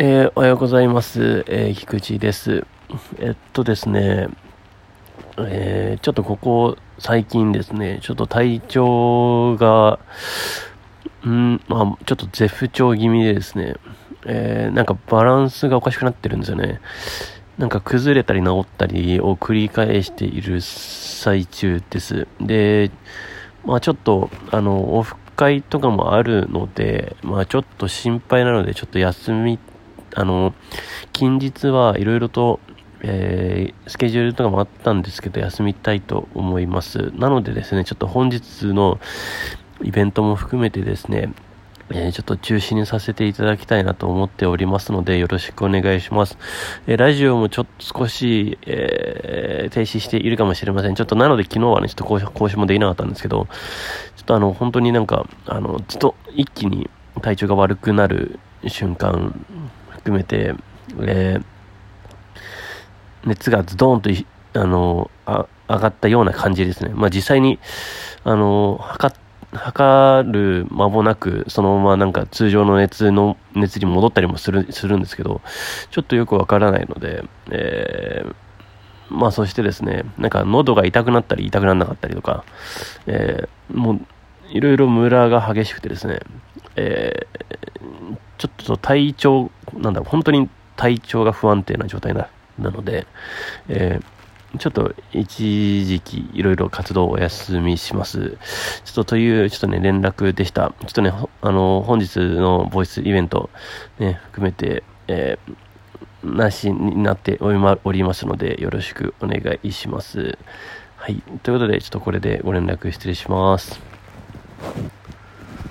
えー、おはようございます。えー、菊池です。えっとですね、えー、ちょっとここ最近ですね、ちょっと体調が、んまあ、ちょっと絶不調気味でですね、えー、なんかバランスがおかしくなってるんですよね。なんか崩れたり治ったりを繰り返している最中です。で、まあちょっと、あの、オフ会とかもあるので、まあちょっと心配なので、ちょっと休みあの、近日はいろいろと、えー、スケジュールとかもあったんですけど、休みたいと思います。なのでですね、ちょっと本日のイベントも含めてですね、えー、ちょっと中止にさせていただきたいなと思っておりますので、よろしくお願いします。えー、ラジオもちょっと少し、えー、停止しているかもしれません。ちょっとなので昨日はね、ちょっと更新もできなかったんですけど、ちょっとあの、本当になんか、あの、ずっと一気に体調が悪くなる瞬間含めて、えー、熱がズドンとあのあ上がったような感じですね。まあ、実際に、あの測測る間もなく、そのままなんか通常の熱の、熱に戻ったりもする、するんですけど、ちょっとよくわからないので、えー、まあそしてですね、なんか喉が痛くなったり痛くならなかったりとか、えー、もういろいろムラが激しくてですね、えー、ちょっと体調、なんだろう、本当に体調が不安定な状態ななので、えー、ちょっと一時期いろいろ活動をお休みします。ちょっとという、ちょっとね、連絡でした。ちょっとね、あの、本日のボイスイベント、ね、含めて、えー、なしになっておりますので、よろしくお願いします。はい。ということで、ちょっとこれでご連絡失礼します。